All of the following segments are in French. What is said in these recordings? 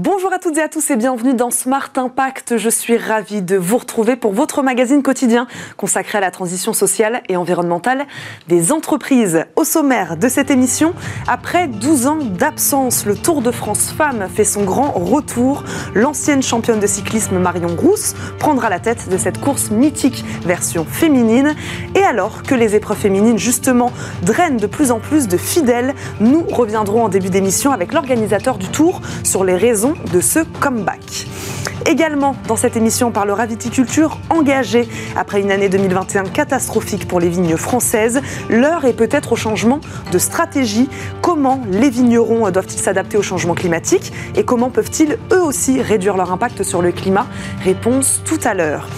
Bonjour à toutes et à tous et bienvenue dans Smart Impact. Je suis ravie de vous retrouver pour votre magazine quotidien consacré à la transition sociale et environnementale des entreprises. Au sommaire de cette émission, après 12 ans d'absence, le Tour de France Femmes fait son grand retour. L'ancienne championne de cyclisme Marion Rousse prendra la tête de cette course mythique version féminine. Et alors que les épreuves féminines justement drainent de plus en plus de fidèles, nous reviendrons en début d'émission avec l'organisateur du Tour sur les raisons de ce comeback. Également, dans cette émission, on parlera viticulture engagée. Après une année 2021 catastrophique pour les vignes françaises, l'heure est peut-être au changement de stratégie. Comment les vignerons doivent-ils s'adapter au changement climatique et comment peuvent-ils eux aussi réduire leur impact sur le climat? Réponse tout à l'heure.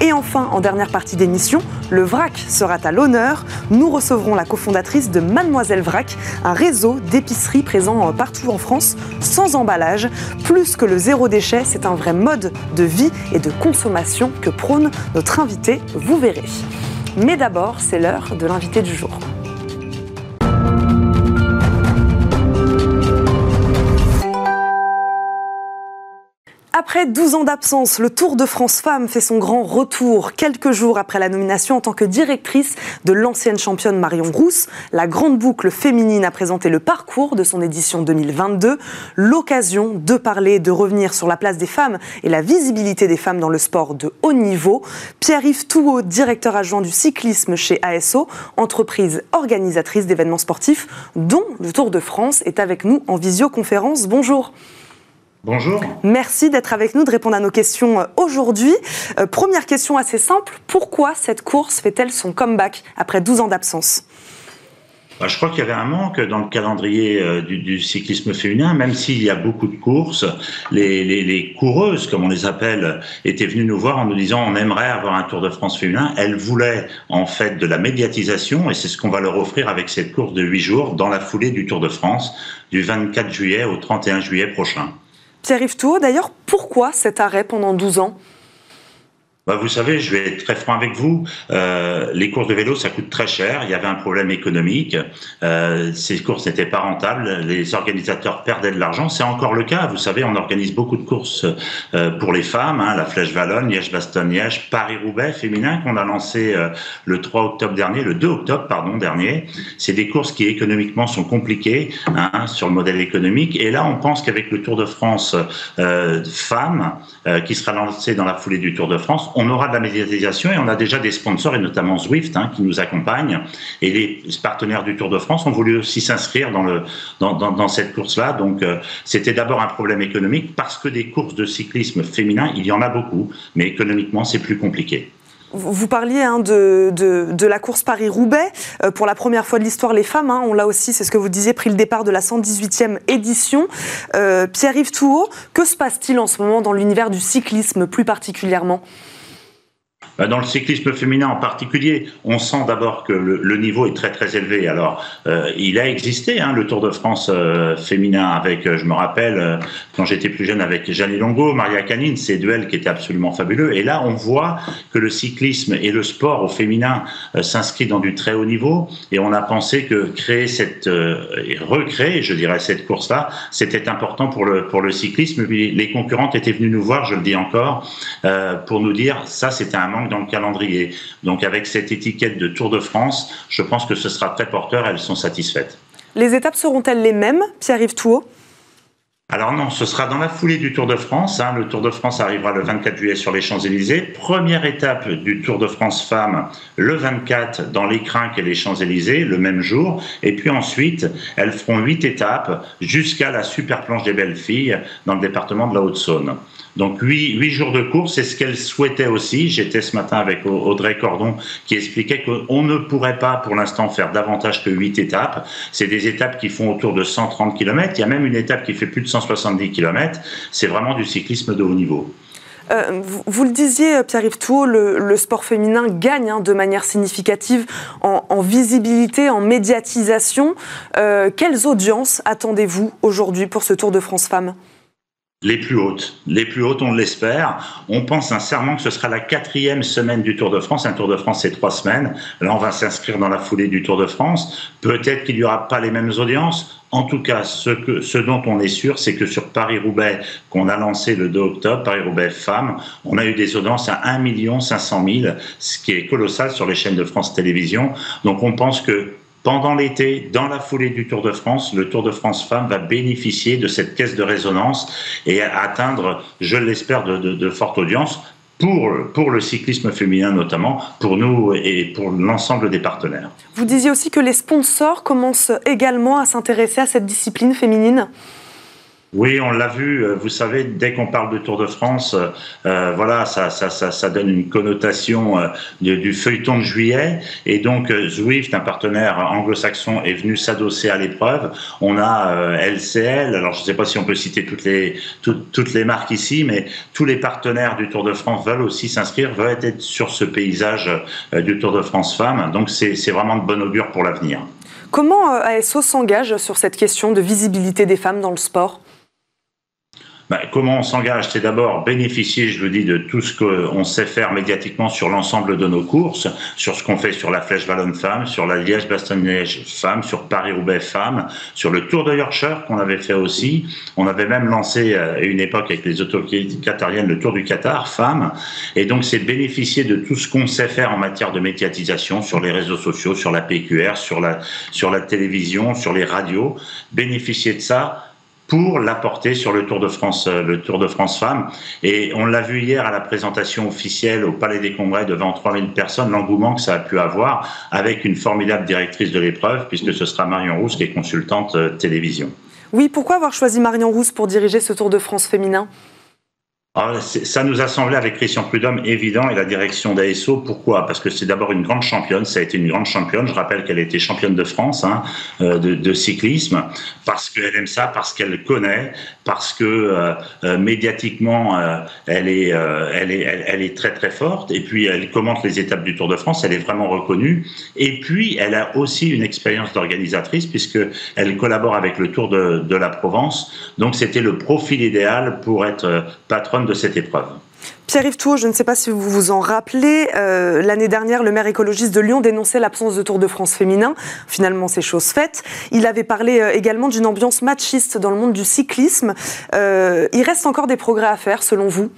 Et enfin, en dernière partie d'émission, le VRAC sera à l'honneur. Nous recevrons la cofondatrice de Mademoiselle VRAC, un réseau d'épiceries présent partout en France, sans emballage. Plus que le zéro déchet, c'est un vrai mode de vie et de consommation que prône notre invité, vous verrez. Mais d'abord, c'est l'heure de l'invité du jour. Après 12 ans d'absence, le Tour de France Femmes fait son grand retour. Quelques jours après la nomination en tant que directrice de l'ancienne championne Marion Rousse, la grande boucle féminine a présenté le parcours de son édition 2022. L'occasion de parler, de revenir sur la place des femmes et la visibilité des femmes dans le sport de haut niveau. Pierre-Yves Touot, directeur adjoint du cyclisme chez ASO, entreprise organisatrice d'événements sportifs, dont le Tour de France, est avec nous en visioconférence. Bonjour. Bonjour. Merci d'être avec nous, de répondre à nos questions euh, aujourd'hui. Euh, première question assez simple, pourquoi cette course fait-elle son comeback après 12 ans d'absence? Bah, je crois qu'il y avait un manque dans le calendrier euh, du, cyclisme féminin, même s'il y a beaucoup de courses. Les, les, coureuses, comme on les appelle, étaient venues nous voir en nous disant on aimerait avoir un Tour de France féminin. Elles voulaient en fait de la médiatisation et c'est ce qu'on va leur offrir avec cette course de 8 jours dans la foulée du Tour de France du 24 juillet au 31 juillet prochain. Pierre-Yves d'ailleurs, pourquoi cet arrêt pendant 12 ans? Bah, vous savez, je vais être très franc avec vous. Euh, les courses de vélo, ça coûte très cher. Il y avait un problème économique. Euh, ces courses n'étaient pas rentables. Les organisateurs perdaient de l'argent. C'est encore le cas. Vous savez, on organise beaucoup de courses euh, pour les femmes. Hein, la Flèche Wallonne, Liège-Bastogne-Liège, Paris-Roubaix féminin qu'on a lancé euh, le 3 octobre dernier, le 2 octobre pardon dernier. C'est des courses qui économiquement sont compliquées hein, sur le modèle économique. Et là, on pense qu'avec le Tour de France euh, femmes qui sera lancé dans la foulée du Tour de France, on aura de la médiatisation et on a déjà des sponsors, et notamment Zwift, hein, qui nous accompagnent. Et les partenaires du Tour de France ont voulu aussi s'inscrire dans, cette course-là. Donc, euh, c'était d'abord un problème économique parce que des courses de cyclisme féminin, il y en a beaucoup, mais économiquement, c'est plus compliqué. Vous parliez hein, de, la course Paris-Roubaix. Euh, pour la première fois de l'histoire, les femmes, hein, on l'a aussi, c'est ce que vous disiez, pris le départ de la 118e édition. Euh, Pierre-Yves Touot, que se passe-t-il en ce moment dans l'univers du cyclisme plus particulièrement? Dans le cyclisme féminin en particulier, on sent d'abord que le, niveau est très très élevé. Alors, euh, il a existé hein, le Tour de France euh, féminin avec, euh, je me rappelle, quand j'étais plus jeune avec Jeannie Longo, Maria Canine, ces duels qui étaient absolument fabuleux. Et là, on voit que le cyclisme et le sport au féminin s'inscrit dans du très haut niveau. Et on a pensé que créer cette, et recréer, je dirais, cette course-là, c'était important pour le, pour le cyclisme. les concurrentes étaient venues nous voir, je le dis encore, pour nous dire, ça c'était un manque dans le calendrier. Donc avec cette étiquette de Tour de France, je pense que ce sera très porteur, elles sont satisfaites. Les étapes seront-elles les mêmes, Pierre-Yves Touot alors non, ce sera dans la foulée du Tour de France. Hein. Le Tour de France arrivera le 24 juillet sur les Champs-Élysées. Première étape du Tour de France femmes le 24 dans les Crinques et les Champs-Élysées, le même jour. Et puis ensuite, elles feront huit étapes jusqu'à la super planche des belles filles dans le département de la Haute-Saône. Donc huit, jours de course, c'est ce qu'elle souhaitait aussi. J'étais ce matin avec Audrey Cordon qui expliquait qu'on ne pourrait pas pour l'instant faire davantage que huit étapes. C'est des étapes qui font autour de 130 km. Il y a même une étape qui fait plus de 170 km. C'est vraiment du cyclisme de haut niveau. Euh, vous, le disiez, Pierre-Yves Touot, le, sport féminin gagne hein, de manière significative en, visibilité, en médiatisation. Euh, quelles audiences attendez-vous aujourd'hui pour ce Tour de France Femmes les plus hautes. Les plus hautes, on l'espère. On pense sincèrement que ce sera la quatrième semaine du Tour de France. Un Tour de France, c'est trois semaines. Là, on va s'inscrire dans la foulée du Tour de France. Peut-être qu'il n'y aura pas les mêmes audiences. En tout cas, ce, dont on est sûr, c'est que sur Paris-Roubaix, qu'on a lancé le 2 octobre, Paris-Roubaix Femmes, on a eu des audiences à 1 500 000, ce qui est colossal sur les chaînes de France Télévisions. Donc on pense que pendant l'été, dans la foulée du Tour de France, le Tour de France Femmes va bénéficier de cette caisse de résonance et atteindre, je l'espère, de, fortes audiences pour, le cyclisme féminin notamment, pour nous et pour l'ensemble des partenaires. Vous disiez aussi que les sponsors commencent également à s'intéresser à cette discipline féminine oui, on l'a vu. Euh, vous savez, dès qu'on parle de Tour de France, euh, euh, voilà, ça, ça, ça, donne une connotation du feuilleton de juillet. Et donc, Zwift, un partenaire anglo-saxon, est venu s'adosser à l'épreuve. On a LCL. Alors, je ne sais pas si on peut citer toutes les toutes les marques ici, mais tous les partenaires du Tour de France veulent aussi s'inscrire, veulent être sur ce paysage du Tour de France femmes. Donc, c'est vraiment de bon augure pour l'avenir. Comment ASO s'engage sur cette question de visibilité des femmes dans le sport? Bah, comment on s'engage? C'est d'abord bénéficier, je le dis, de tout ce qu'on sait faire médiatiquement sur l'ensemble de nos courses, sur ce qu'on fait sur la Flèche Wallonne Femmes, sur la Liège-Bastogne-Liège Femmes, sur Paris-Roubaix Femmes, sur le Tour de Yorkshire qu'on avait fait aussi. On avait même lancé euh, à une époque avec les autorités qatariennes le Tour du Qatar Femmes. Et donc c'est bénéficier de tout ce qu'on sait faire en matière de médiatisation sur les réseaux sociaux, sur la PQR, sur la, sur la télévision, sur les radios. Bénéficier de ça pour l'apporter sur le Tour de France, euh, le Tour de France Femmes. Et on l'a vu hier à la présentation officielle au Palais des Congrès devant 3000 personnes, l'engouement que ça a pu avoir avec une formidable directrice de l'épreuve, puisque ce sera Marion Rousse qui est consultante euh, télévision. Oui, pourquoi avoir choisi Marion Rousse pour diriger ce Tour de France féminin? Ah, ça nous a semblé avec Christian Prudhomme évident et la direction d'ASO. Pourquoi? Parce que c'est d'abord une grande championne, ça a été une grande championne. Je rappelle qu'elle était championne de France hein, euh, de, cyclisme, parce qu'elle aime ça, parce qu'elle connaît, parce que euh, euh médiatiquement elle, est, très très forte. Et puis elle commente les étapes du Tour de France, elle est vraiment reconnue. Et puis elle a aussi une expérience d'organisatrice, puisque elle collabore avec le Tour de la Provence. Donc c'était le profil idéal pour être patronne de cette épreuve. Pierre-Yves Tour, je ne sais pas si vous vous en rappelez, euh, l'année dernière, le maire écologiste de Lyon dénonçait l'absence de Tour de France féminin. Finalement, c'est chose faite. Il avait parlé euh, également d'une ambiance machiste dans le monde du cyclisme. Euh, il reste encore des progrès à faire, selon vous?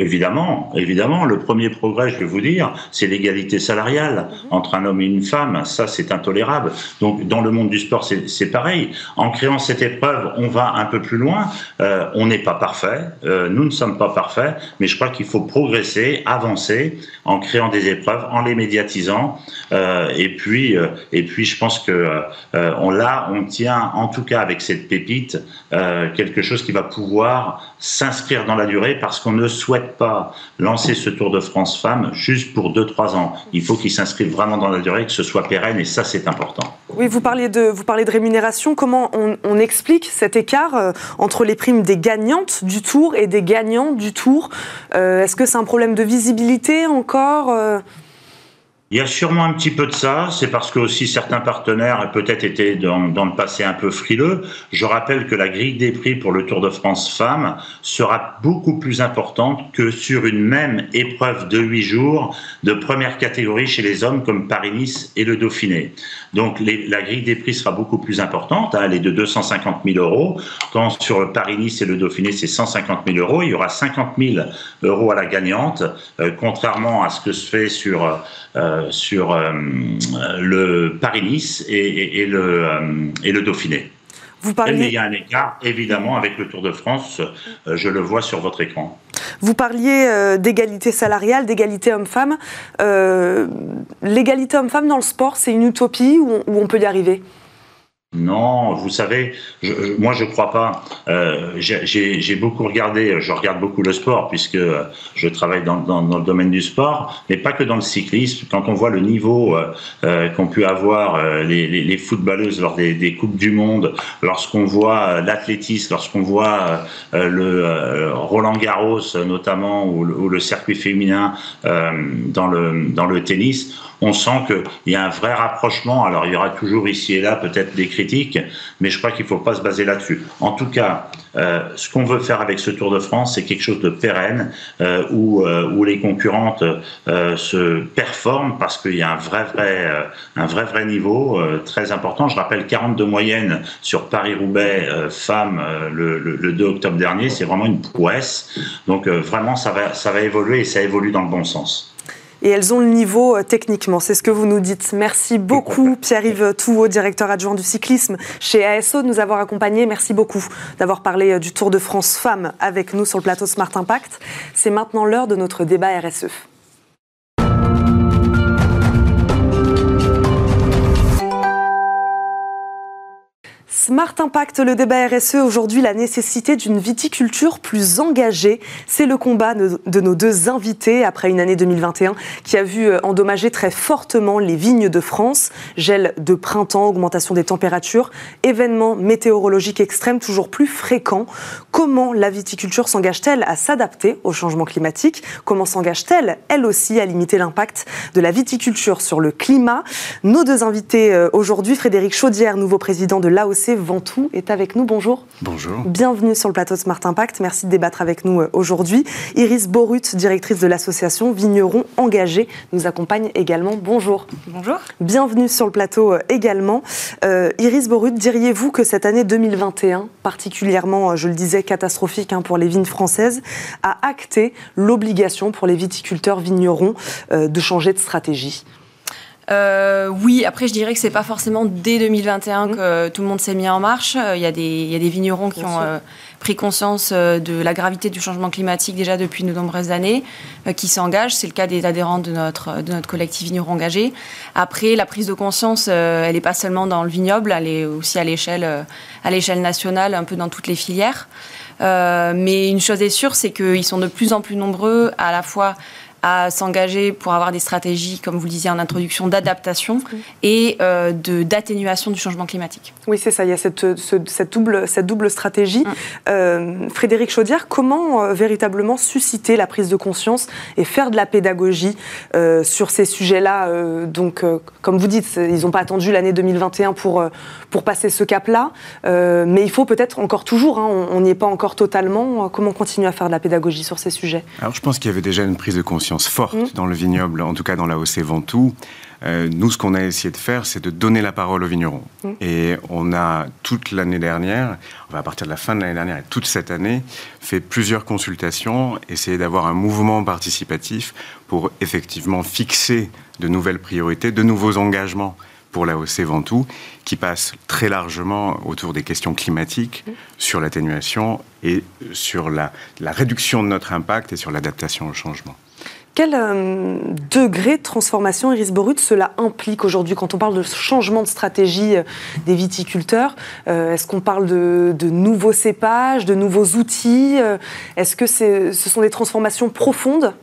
Évidemment, évidemment, le premier progrès, je vais vous dire, c'est l'égalité salariale mhm. entre un homme et une femme. Ça, c'est intolérable. Donc, dans le monde du sport, c'est pareil. En créant cette épreuve, on va un peu plus loin. Euh, on n'est pas parfait. Euh, nous ne sommes pas parfaits, mais je crois qu'il faut progresser, avancer en créant des épreuves, en les médiatisant. Euh, et puis, et puis, je pense que on là, on tient, en tout cas avec cette pépite, quelque chose qui va pouvoir s'inscrire dans la durée parce qu'on ne souhaite pas lancer ce Tour de France Femmes juste pour 2-3 ans. Il faut qu'il s'inscrive vraiment dans la durée, que ce soit pérenne, et ça, c'est important. Oui, vous parlez de, vous parlez de rémunération. Comment on, explique cet écart euh, entre les primes des gagnantes du Tour et des gagnants du Tour? Euh, Est-ce que c'est un problème de visibilité encore euh? Il y a sûrement un petit peu de ça. C'est parce que aussi certains partenaires peut-être étaient dans, le passé un peu frileux. Je rappelle que la grille des prix pour le Tour de France Femmes sera beaucoup plus importante que sur une même épreuve de huit jours de première catégorie chez les hommes comme Paris-Nice et le Dauphiné. Donc la grille des prix sera beaucoup plus importante. Hein, elle est de 250 000 euros. Quand sur Paris-Nice et le Dauphiné c'est 150 000 euros, il y aura 50 000 euros à la gagnante, euh, contrairement à ce que se fait sur euh, sur euh, le Paris-Nice et, le, euh, et le Dauphiné. Vous parliez... Mais il y a un écart, évidemment, avec le Tour de France. je le vois sur votre écran. Vous parliez d'égalité salariale, d'égalité homme-femme. L'égalité homme-femme dans le sport, c'est une utopie ou on peut y arriver? Non, vous savez, je, moi je crois pas. Euh, J'ai beaucoup regardé, je regarde beaucoup le sport puisque je travaille dans, dans, dans, le domaine du sport, mais pas que dans le cyclisme. Quand on voit le niveau euh, euh qu'ont pu avoir euh, les, les, les, footballeuses lors des, des, coupes du monde, lorsqu'on voit euh, l'athlétisme, lorsqu'on voit le Roland Garros notamment ou le, ou le circuit féminin dans le dans le tennis on sent qu'il y a un vrai rapprochement. Alors il y aura toujours ici et là peut-être des critiques, mais je crois qu'il ne faut pas se baser là-dessus. En tout cas, euh, ce qu'on veut faire avec ce Tour de France, c'est quelque chose de pérenne euh, où, euh, où les concurrentes se performent parce qu'il y a un vrai vrai un vrai vrai niveau très important. Je rappelle 42 moyennes sur Paris-Roubaix femmes le, le, le, 2 octobre dernier, c'est vraiment une prouesse. Donc vraiment ça va ça va évoluer et ça évolue dans le bon sens et elles ont le niveau euh, techniquement. C'est ce que vous nous dites. Merci beaucoup, Pierre-Yves Touot, directeur adjoint du cyclisme chez ASO, de nous avoir accompagnés. Merci beaucoup d'avoir parlé euh, du Tour de France Femmes avec nous sur le plateau Smart Impact. C'est maintenant l'heure de notre débat RSE. Smart Impact, le débat RSE, aujourd'hui la nécessité d'une viticulture plus engagée. C'est le combat de nos deux invités après une année 2021 qui a vu euh, endommager très fortement les vignes de France. Gel de printemps, augmentation des températures, événements météorologiques extrêmes toujours plus fréquents. Comment la viticulture s'engage-t-elle à s'adapter au changement climatique? Comment s'engage-t-elle, elle aussi, à limiter l'impact de la viticulture sur le climat? Nos deux invités euh, aujourd'hui, Frédéric Chaudière, nouveau président de l'AOC Ventoux est avec nous. Bonjour. Bonjour. Bienvenue sur le plateau Smart Impact. Merci de débattre avec nous euh, aujourd'hui. Iris Borut, directrice de l'association Vignerons Engagés, nous accompagne également. Bonjour. Bonjour. Bienvenue sur le plateau euh, également. Euh, Iris Borut, diriez-vous que cette année 2021, particulièrement, je le disais, catastrophique hein, pour les vignes françaises, a acté l'obligation pour les viticulteurs vignerons de changer de stratégie? Euh, oui, après je dirais que c'est pas forcément dès 2021 mmh. que tout le monde s'est mis en marche. Euh, il y, a des, des vignerons qui ont euh, pris conscience de la gravité du changement climatique déjà depuis de nombreuses années, qui s'engagent. C'est le cas des adhérents de notre, de notre collectif vigneron engagé. Après, la prise de conscience, elle n'est pas seulement dans le vignoble, elle est aussi à l'échelle, à l'échelle nationale, un peu dans toutes les filières. mais une chose est sûre, c'est qu'ils sont de plus en plus nombreux à la fois à s'engager pour avoir des stratégies, comme vous le disiez en introduction, d'adaptation et euh, d'atténuation du changement climatique. Oui, c'est ça, il y a cette, cette, double, cette double stratégie. Mm. Euh, Frédéric Chaudière, comment euh, véritablement susciter la prise de conscience et faire de la pédagogie euh, sur ces sujets-là Donc, comme vous dites, ils n'ont pas attendu l'année 2021 pour, pour passer ce cap-là, mais il faut peut-être encore toujours, hein, on n'y est pas encore totalement. Comment continuer à faire de la pédagogie sur ces sujets? Alors, je pense qu'il y avait déjà une prise de conscience forte mmh. dans le vignoble, en tout cas dans la OC Ventoux. Euh, nous, ce qu'on a essayé de faire, c'est de donner la parole aux vignerons. Mmh. Et on a toute l'année dernière, on va à partir de la fin de l'année dernière et toute cette année, fait plusieurs consultations, essayer d'avoir un mouvement participatif pour effectivement fixer de nouvelles priorités, de nouveaux engagements pour la OC Ventoux, qui passe très largement autour des questions climatiques, mmh. sur l'atténuation et sur la, la réduction de notre impact et sur l'adaptation au changement. Quel euh, degré de transformation, Iris Borut, cela implique aujourd'hui quand on parle de changement de stratégie euh, des viticulteurs euh, Est-ce qu'on parle de, nouveaux cépages, de nouveaux outils Est-ce que ce sont des transformations profondes?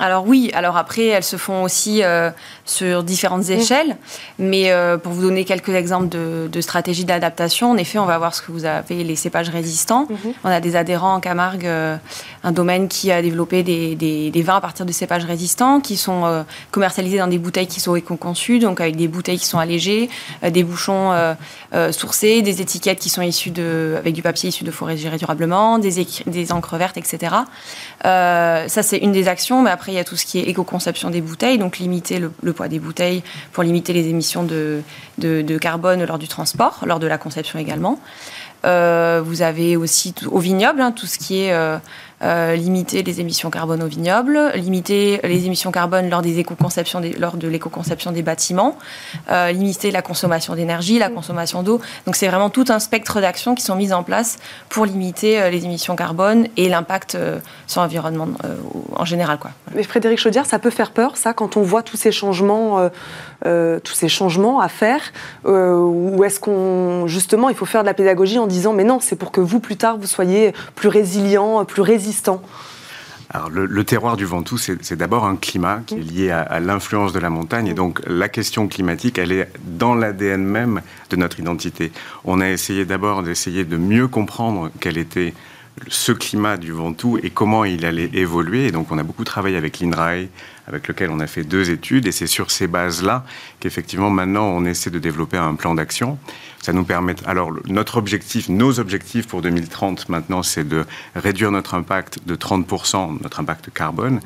Alors oui, alors après, elles se font aussi euh, sur différentes échelles, mais euh, pour vous donner quelques exemples de, de stratégies d'adaptation, en effet, on va voir ce que vous avez, les cépages résistants. Mhm. On a des adhérents en Camargue, euh, un domaine qui a développé des, des, des, vins à partir de cépages résistants, qui sont commercialisés dans des bouteilles qui sont éco-conçues, donc avec des bouteilles qui sont allégées, des bouchons sourcés, des étiquettes qui sont issues de, avec du papier issu de forêts gérées durablement, des, des encres vertes, etc. ça, c'est une des actions, mais après, il y a tout ce qui est éco-conception des bouteilles, donc limiter le, poids des bouteilles pour limiter les émissions de, carbone lors du transport, lors de la conception également. Euh, vous avez aussi au vignoble hein, tout ce qui est euh, limiter les émissions carbone au vignoble, limiter les émissions carbone lors, des éco des, lors de l'éco-conception des bâtiments, euh, limiter la consommation d'énergie, la consommation d'eau. Donc c'est vraiment tout un spectre d'actions qui sont mises en place pour limiter euh, les émissions carbone et l'impact sur l'environnement en général. Mais Frédéric Chaudière, ça peut faire peur, ça, quand on voit tous ces changements, tous ces changements à faire Ou est-ce qu'on, justement, il faut faire de la pédagogie en disant, mais non, c'est pour que vous, plus tard, vous soyez plus résilient, plus alors, le, terroir du Ventoux, c'est d'abord un climat qui est lié à, l'influence de la montagne. Et donc, la question climatique, elle est dans l'ADN même de notre identité. On a essayé d'abord d'essayer de mieux comprendre quelle était ce climat du Ventoux et comment il allait évoluer. Et donc, on a beaucoup travaillé avec l'INRAE, avec lequel on a fait deux études. Et c'est sur ces bases-là qu'effectivement, maintenant, on essaie de développer un plan d'action. Ça nous permet. Alors, notre objectif, nos objectifs pour 2030 maintenant, c'est de réduire notre impact de 30%, notre impact carbone,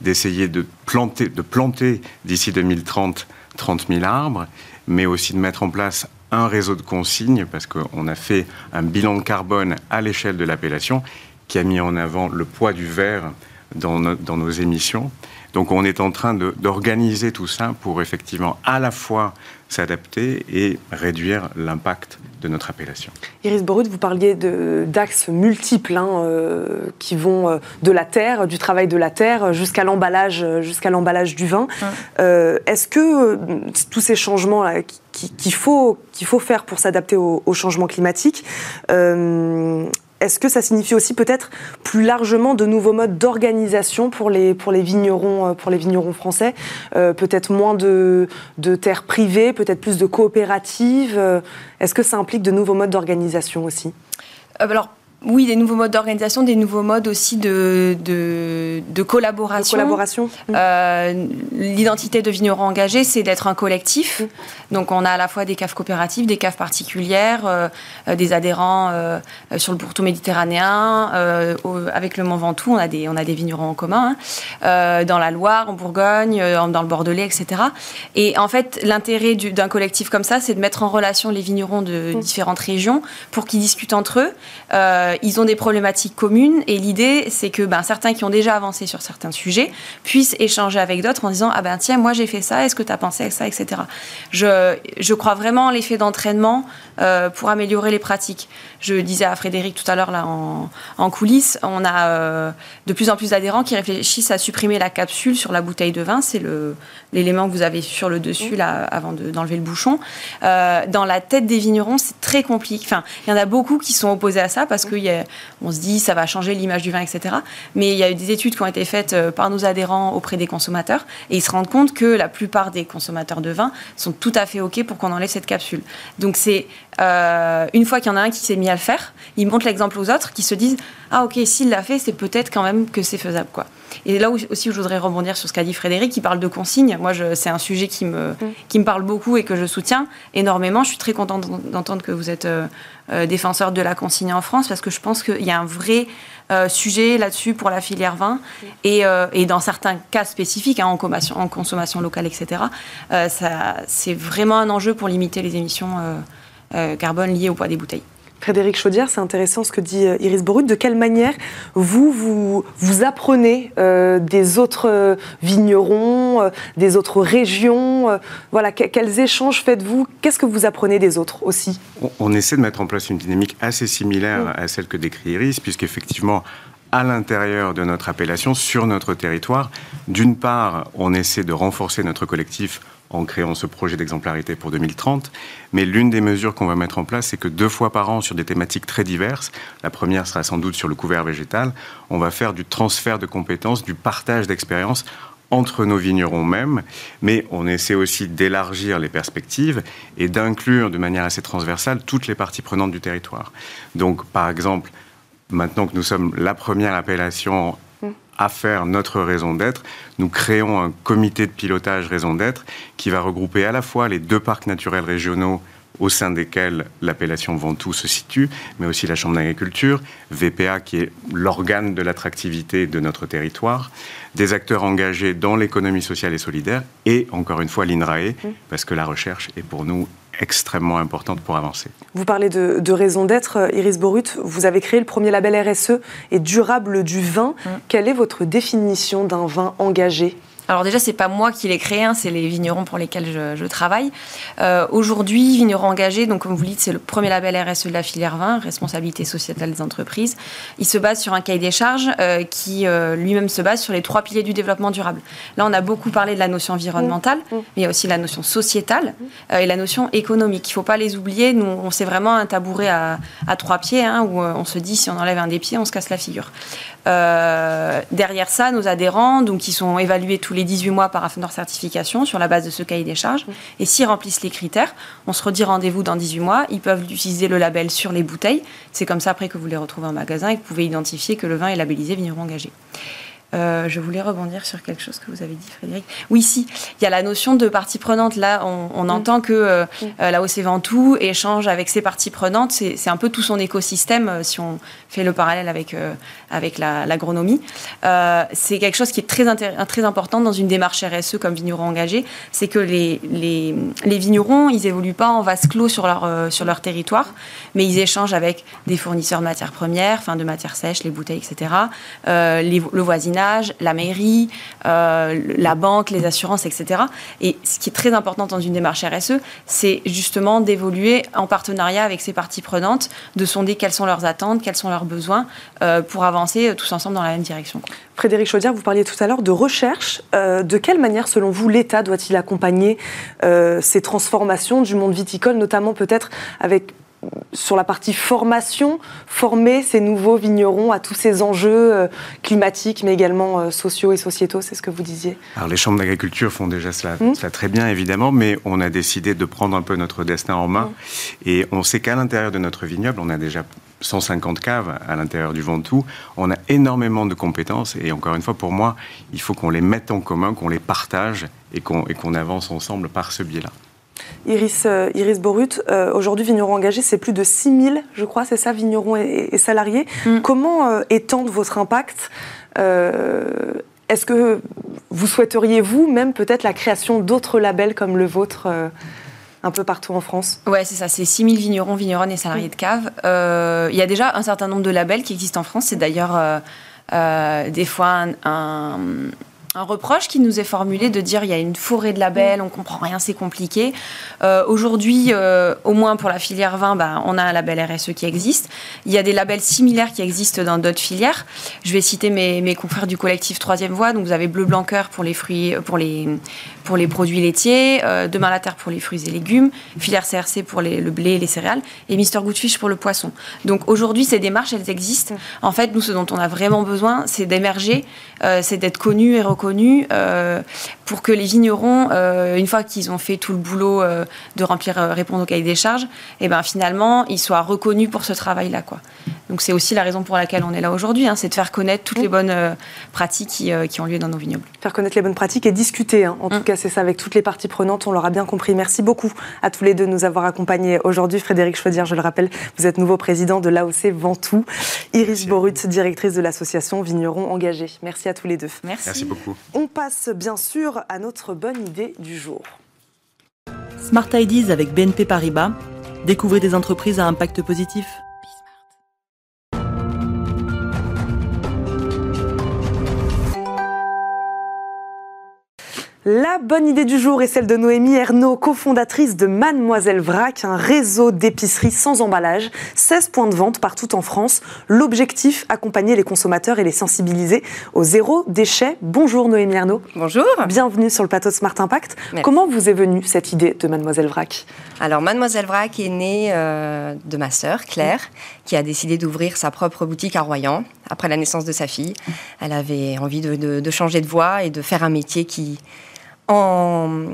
d'essayer de planter, de planter d'ici 2030 30 000 arbres, mais aussi de mettre en place un réseau de consignes, parce qu'on a fait un bilan de carbone à l'échelle de l'appellation qui a mis en avant le poids du verre dans, dans nos émissions. Donc on est en train d'organiser tout ça pour effectivement à la fois s'adapter et réduire l'impact de notre appellation. Iris Borut, vous parliez d'axes multiples hein, euh, qui vont euh, de la terre, du travail de la terre jusqu'à l'emballage, jusqu'à l'emballage du vin. Euh, est-ce que tous ces changements qu'il faut, qu'il faut faire pour s'adapter au, au, changement climatique est-ce que ça signifie aussi peut-être plus largement de nouveaux modes d'organisation pour les, euh, vignerons français? Euh, Peut-être moins de, terres privées, peut-être plus de coopératives? Euh, Est-ce que ça implique de nouveaux modes d'organisation aussi? Oui, des nouveaux modes d'organisation, des nouveaux modes aussi de, de, collaboration. collaboration. Euh, l'identité de vigneron engagé, c'est d'être un collectif. Mmh. Donc on a à la fois des caves coopératives, des caves particulières, euh, euh, des adhérents sur le pourtour méditerranéen. avec le Mont Ventoux, on a des, on a des vignerons en commun. Hein. dans la Loire, en Bourgogne, dans le Bordelais, etc. Et en fait, l'intérêt d'un collectif comme ça, c'est de mettre en relation les vignerons de mmh. différentes régions pour qu'ils discutent entre eux. Euh, ils ont des problématiques communes et l'idée, c'est que ben, certains qui ont déjà avancé sur certains sujets puissent échanger avec d'autres en disant Ah ben tiens, moi j'ai fait ça, est-ce que tu as pensé à ça, etc. Je, je crois vraiment à l'effet d'entraînement euh, pour améliorer les pratiques. Je disais à Frédéric tout à l'heure, là, en, en, coulisses, on a euh, de plus en plus d'adhérents qui réfléchissent à supprimer la capsule sur la bouteille de vin. C'est l'élément que vous avez sur le dessus, là, avant d'enlever le bouchon. dans la tête des vignerons, c'est très compliqué. Enfin, il y en a beaucoup qui sont opposés à ça parce que se dit ça va changer l'image du vin, etc. Mais il y a eu des études qui ont été faites euh, par nos adhérents auprès des consommateurs et ils se rendent compte que la plupart des consommateurs de vin sont tout à fait OK pour qu'on enlève cette capsule. Donc c'est euh, une fois qu'il y en a un qui s'est mis à le faire, il montre l'exemple aux autres qui se disent ah ok s'il l'a fait c'est peut-être quand même que c'est faisable quoi. Et là aussi, je voudrais rebondir sur ce qu'a dit Frédéric, qui parle de consignes. Moi, c'est un sujet qui me, mm. qui me parle beaucoup et que je soutiens énormément. Je suis très contente d'entendre que vous êtes euh, euh, défenseur de la consigne en France, parce que je pense qu'il y a un vrai euh, sujet là-dessus pour la filière vin. Mm. Et, et, dans certains cas spécifiques, hein, en, consommation, en, consommation, locale, etc., c'est vraiment un enjeu pour limiter les émissions carbone liées au poids des bouteilles. Frédéric Chaudière, c'est intéressant ce que dit euh, Iris Borut. De quelle manière vous, vous, vous apprenez euh, des autres euh, vignerons, des autres régions Voilà, quels échanges faites-vous? Qu'est-ce que vous apprenez des autres aussi? On, essaie de mettre en place une dynamique assez similaire à celle que décrit Iris, puisqu'effectivement, à l'intérieur de notre appellation, sur notre territoire, d'une part, on essaie de renforcer notre collectif en créant ce projet d'exemplarité pour 2030. Mais l'une des mesures qu'on va mettre en place, c'est que deux fois par an, sur des thématiques très diverses, la première sera sans doute sur le couvert végétal, on va faire du transfert de compétences, du partage d'expériences entre nos vignerons mêmes, mais on essaie aussi d'élargir les perspectives et d'inclure de manière assez transversale toutes les parties prenantes du territoire. Donc, par exemple, maintenant que nous sommes la première appellation à faire notre raison d'être, nous créons un comité de pilotage raison d'être qui va regrouper à la fois les deux parcs naturels régionaux au sein desquels l'appellation Ventoux se situe, mais aussi la Chambre d'agriculture, VPA qui est l'organe de l'attractivité de notre territoire, des acteurs engagés dans l'économie sociale et solidaire, et encore une fois l'INRAE, mmh. parce que la recherche est pour nous extrêmement importante pour avancer. Vous parlez de, de raison d'être, euh, Iris Borut. Vous avez créé le premier label RSE et durable du vin. Mm. Quelle est votre définition d'un vin engagé? Alors déjà, c'est pas moi qui l'ai créé, hein, c'est les vignerons pour lesquels je, travaille. Euh, aujourd'hui, vignerons engagés, donc comme vous le dites, c'est le premier label RSE de la filière vin, responsabilité sociétale des entreprises. Il se base sur un cahier des charges euh, qui euh, lui-même se base sur les trois piliers du développement durable. Là, on a beaucoup parlé de la notion environnementale, mmh. Mais il y a aussi la notion sociétale et la notion économique. Il ne faut pas les oublier. Nous, on c'est vraiment un tabouret à, trois pieds, hein, où on se dit si on enlève un des pieds, on se casse la figure. Derrière ça, nos adhérents, donc qui sont évalués tous les 18 mois par Afnor Certification sur la base de ce cahier des charges, et s'ils remplissent les critères, on se redit rendez-vous dans 18 mois. Ils peuvent utiliser le label sur les bouteilles. C'est comme ça après que vous les retrouvez en magasin et que vous pouvez identifier que le vin est labellisé vigneron engagé. Euh, je voulais rebondir sur quelque chose que vous avez dit, Frédéric. Oui, si, il y a la notion de partie prenante. Là, on, mm. entend que euh, mm. euh, la OC Ventoux échange avec ses parties prenantes. C'est un peu tout son écosystème, si on fait le parallèle avec, avec l'agronomie. c'est quelque chose qui est très, très important dans une démarche RSE comme vigneron engagé. C'est que les, les, les, vignerons, ils évoluent pas en vase clos sur leur, sur leur territoire, mais ils échangent avec des fournisseurs de matières premières, enfin de matières sèches, les bouteilles, etc., les, le voisinage la mairie, euh, la banque, les assurances, etc. Et ce qui est très important dans une démarche RSE, c'est justement d'évoluer en partenariat avec ces parties prenantes, de sonder quelles sont leurs attentes, quels sont leurs besoins, euh, pour avancer tous ensemble dans la même direction. Frédéric Chaudière, vous parliez tout à l'heure de recherche. Euh, de quelle manière, selon vous, l'État doit-il accompagner ces transformations du monde viticole, notamment peut-être avec sur la partie formation, former ces nouveaux vignerons à tous ces enjeux euh, climatiques, mais également euh, sociaux et sociétaux, c'est ce que vous disiez Alors les chambres d'agriculture font déjà hmm cela, très bien, évidemment, mais on a décidé de prendre un peu notre destin en main. Hmm. Et on sait qu'à l'intérieur de notre vignoble, on a déjà 150 caves à l'intérieur du Ventoux. On a énormément de compétences et encore une fois, pour moi, il faut qu'on les mette en commun, qu'on les partage et qu'on avance ensemble par ce biais-là. Iris, euh, Iris Borut, euh, aujourd'hui, vignerons engagés, c'est plus de 6000, je crois, c'est ça, vignerons et, salariés. Mm. Comment euh, étendre votre impact Est-ce que vous souhaiteriez, vous, même peut-être la création d'autres labels comme le vôtre un peu partout en France? Ouais, c'est ça, c'est 6000 vignerons, vigneronnes et salariés de cave. Il y a déjà un certain nombre de labels qui existent en France. C'est d'ailleurs des fois un un reproche qui nous est formulé de dire il y a une forêt de labels, on comprend rien, c'est compliqué. Euh, aujourd'hui, euh, au moins pour la filière vin, bah, on a un label RSE qui existe. Il y a des labels similaires qui existent dans d'autres filières. Je vais citer mes, mes confrères du collectif Troisième Voie. Donc vous avez Bleu Blanc Cœur pour les fruits, pour les, pour les produits laitiers, euh, Demain la Terre pour les fruits et légumes, filière CRC pour les, le blé et les céréales, et Mister Goodfish pour le poisson. Donc aujourd'hui, ces démarches, elles existent. En fait, nous, ce dont on a vraiment besoin, c'est d'émerger, c'est d'être connu et reconnu euh, pour que les vignerons, euh, une fois qu'ils ont fait tout le boulot euh, de remplir, répondre au cahier des charges, et eh ben finalement, ils soient reconnus pour ce travail-là. Quoi. Donc c'est aussi la raison pour laquelle on est là aujourd'hui, hein, c'est de faire connaître toutes les bonnes pratiques qui, qui, ont lieu dans nos vignobles. Faire connaître les bonnes pratiques et discuter. Hein. En tout mm. cas, c'est ça avec toutes les parties prenantes, on l'aura bien compris. Merci beaucoup à tous les deux de nous avoir accompagnés aujourd'hui. Frédéric Chaudière, je le rappelle, vous êtes nouveau président de l'AOC Ventoux. Iris Borut, directrice de l'association Vignerons Engagés. Merci à tous les deux. Merci, Merci beaucoup. On passe bien sûr à notre bonne idée du jour. Smart Ideas avec BNP Paribas. Découvrez des entreprises à impact positif. La bonne idée du jour est celle de Noémie Ernaud, cofondatrice de Mademoiselle Vrac, un réseau d'épiceries sans emballage, 16 points de vente partout en France. L'objectif, accompagner les consommateurs et les sensibiliser au zéro déchet. Bonjour Noémie Ernaud. Bonjour. Bienvenue sur le plateau de Smart Impact. Comment vous est venue cette idée de Mademoiselle Vrac? Alors Mademoiselle Vrac est née euh, de ma sœur Claire, qui a décidé d'ouvrir sa propre boutique à Royan après la naissance de sa fille. Elle avait envie de changer de voie et de faire un métier qui en,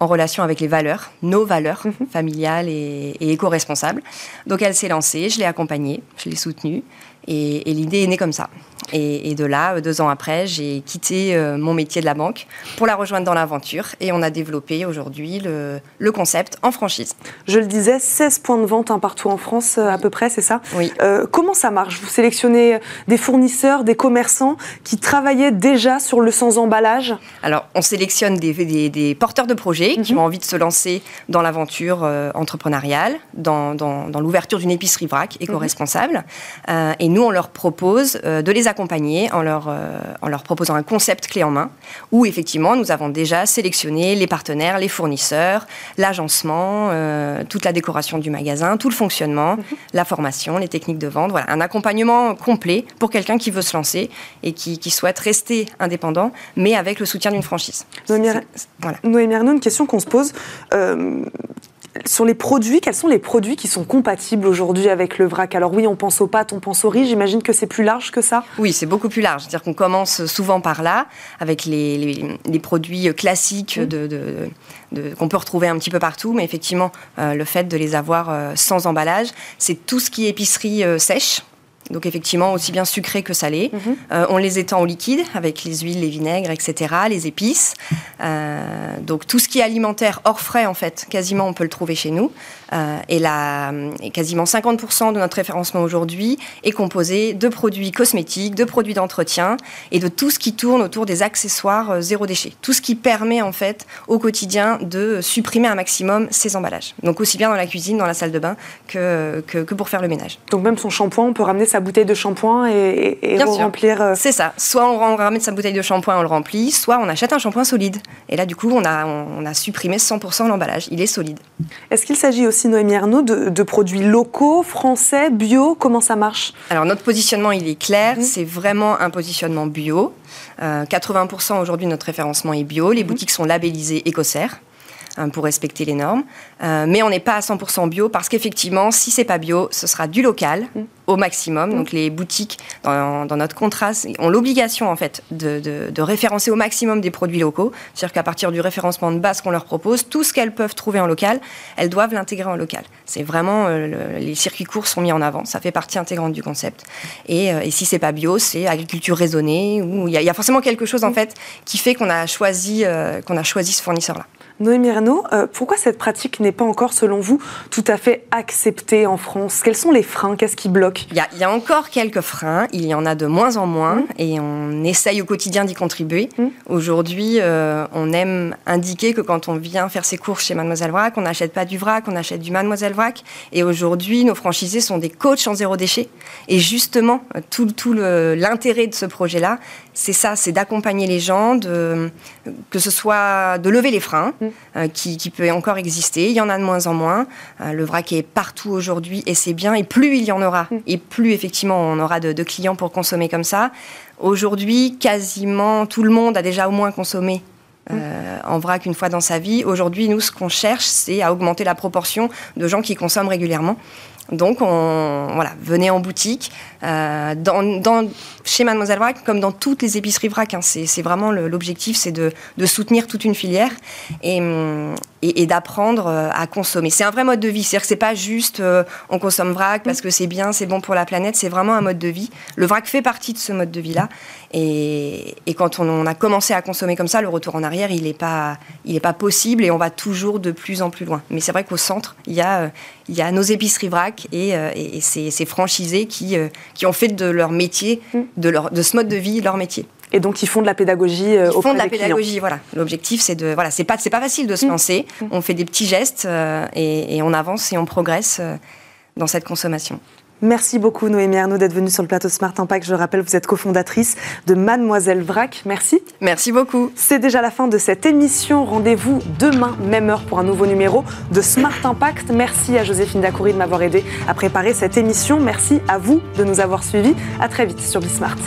relation avec les valeurs, nos valeurs mhm. familiales et, et éco-responsables. Donc elle s'est lancée, je l'ai accompagnée, je l'ai soutenue, et l'idée est née comme ça. Et, de là, deux ans après, j'ai quitté euh, mon métier de la banque pour la rejoindre dans l'aventure. Et on a développé aujourd'hui le, concept en franchise. Je le disais, 16 points de vente hein, partout en France euh, à peu près, c'est ça Oui. Euh, comment ça marche? Vous sélectionnez des fournisseurs, des commerçants qui travaillaient déjà sur le sans-emballage? Alors, on sélectionne des, porteurs de projets qui mhm. ont envie de se lancer dans l'aventure entrepreneuriale, dans, l'ouverture d'une épicerie vrac éco-responsable. Mhm. et nous, on leur propose de les accompagner accompagner en leur, euh, en leur proposant un concept clé en main, où effectivement nous avons déjà sélectionné les partenaires, les fournisseurs, l'agencement, euh, toute la décoration du magasin, tout le fonctionnement, mhm. la formation, les techniques de vente. Voilà, un accompagnement complet pour quelqu'un qui veut se lancer et qui, qui, souhaite rester indépendant, mais avec le soutien d'une franchise. Noémie, voilà. une question qu'on se pose. Euh, sur les produits, quels sont les produits qui sont compatibles aujourd'hui avec le vrac? Alors oui, on pense aux pâtes, on pense aux riz, j'imagine que c'est plus large que ça? Oui, c'est beaucoup plus large. C'est-à-dire qu'on commence souvent par là, avec les, produits classiques mmh. de, qu'on peut retrouver un petit peu partout, mais effectivement, euh, le fait de les avoir euh, sans emballage, c'est tout ce qui est épicerie euh, sèche, donc effectivement, aussi bien sucré que salé. Mhm. Euh, on les étend au liquide avec les huiles, les vinaigres, etc., les épices. Euh, donc tout ce qui est alimentaire hors frais, en fait, quasiment on peut le trouver chez nous. Euh, et, la, quasiment 50% de notre référencement aujourd'hui est composé de produits cosmétiques, de produits d'entretien et de tout ce qui tourne autour des accessoires zéro déchet. Tout ce qui permet en fait au quotidien de supprimer un maximum ces emballages. Donc aussi bien dans la cuisine, dans la salle de bain que, que, que pour faire le ménage. Donc même son shampoing, on peut ramener sa bouteille de shampoing et, remplir. Euh, C'est ça. Soit on, ramène sa bouteille de shampoing, on le remplit, soit on achète un shampoing solide. Et là, du coup, on a, on, a supprimé 100% l'emballage. Il est solide. Est-ce qu'il s'agit aussi, Noémie Arnaud, de, produits locaux, français, bio? Comment ça marche? Alors, notre positionnement, il est clair. Mmh. C'est vraiment un positionnement bio. 80% euh, aujourd'hui de notre référencement est bio. Les mmh. boutiques sont labellisées écossaires. Hein, pour respecter les normes. Euh, mais on n'est pas à 100% bio parce qu'effectivement, si c'est pas bio, ce sera du local au maximum. Mm. Donc les boutiques, dans, notre contrat, ont l'obligation en fait de, référencer au maximum des produits locaux. C'est-à-dire qu'à partir du référencement de base qu'on leur propose, tout ce qu'elles peuvent trouver en local, elles doivent l'intégrer en local. C'est vraiment euh, les circuits courts sont mis en avant. Ça fait partie intégrante du concept. Et, euh, et si c'est pas bio, c'est agriculture raisonnée. Ou il y, a forcément quelque chose en mm. fait qui fait qu'on a choisi qu'on a choisi ce fournisseur-là. Noémie Renaud, euh, pourquoi cette pratique n'est pas encore, selon vous, tout à fait acceptée en France? Quels sont les freins? Qu'est-ce qui bloque? Il y, a, encore quelques freins, il y en a de moins en moins, mmh. et on essaye au quotidien d'y contribuer. Mmh. Aujourd'hui, euh, on aime indiquer que quand on vient faire ses courses chez Mademoiselle Vrac, on n'achète pas du vrac, on achète du Mademoiselle Vrac. Et aujourd'hui, nos franchisés sont des coachs en zéro déchet. Et justement, tout, tout l'intérêt de ce projet-là, c'est ça, c'est d'accompagner les gens, de, que ce soit de lever les freins, mmh. euh, qui, qui, peut encore exister. Il y en a de moins en moins. Euh, le vrac est partout aujourd'hui et c'est bien. Et plus il y en aura, mmh. et plus effectivement on aura de, clients pour consommer comme ça. Aujourd'hui, quasiment tout le monde a déjà au moins consommé euh, en vrac une fois dans sa vie. Aujourd'hui, nous, ce qu'on cherche, c'est à augmenter la proportion de gens qui consomment régulièrement. Donc, on, voilà, venez en boutique. Euh, chez Mademoiselle Vrac, comme dans toutes les épiceries Vrac, hein, c'est vraiment l'objectif, c'est de, soutenir toute une filière et, et, d'apprendre euh, à consommer. C'est un vrai mode de vie. C'est-à-dire que c'est pas juste euh, on consomme Vrac parce que c'est bien, c'est bon pour la planète. C'est vraiment un mode de vie. Le Vrac fait partie de ce mode de vie-là. Et, et, quand on, a commencé à consommer comme ça, le retour en arrière, il n'est pas, il est pas possible et on va toujours de plus en plus loin. Mais c'est vrai qu'au centre, il y a, il y a nos épiceries Vrac et, et ces, ces, franchisés qui, qui ont fait de leur métier, mm. de, leur, de ce mode de vie, leur métier. Et donc ils font de la pédagogie euh, Ils font de la pédagogie, voilà. L'objectif c'est de voilà, c'est pas pas facile de se mm. lancer. Mm. On fait des petits gestes euh, et, on avance et on progresse euh, dans cette consommation. Merci beaucoup Noémie Arnaud d'être venue sur le plateau Smart Impact. Je rappelle, vous êtes cofondatrice de Mademoiselle Vrac. Merci. Merci beaucoup. C'est déjà la fin de cette émission. Rendez-vous demain, même heure, pour un nouveau numéro de Smart Impact. Merci à Joséphine Dacoury de m'avoir aidé à préparer cette émission. Merci à vous de nous avoir suivis. À très vite sur Bismart.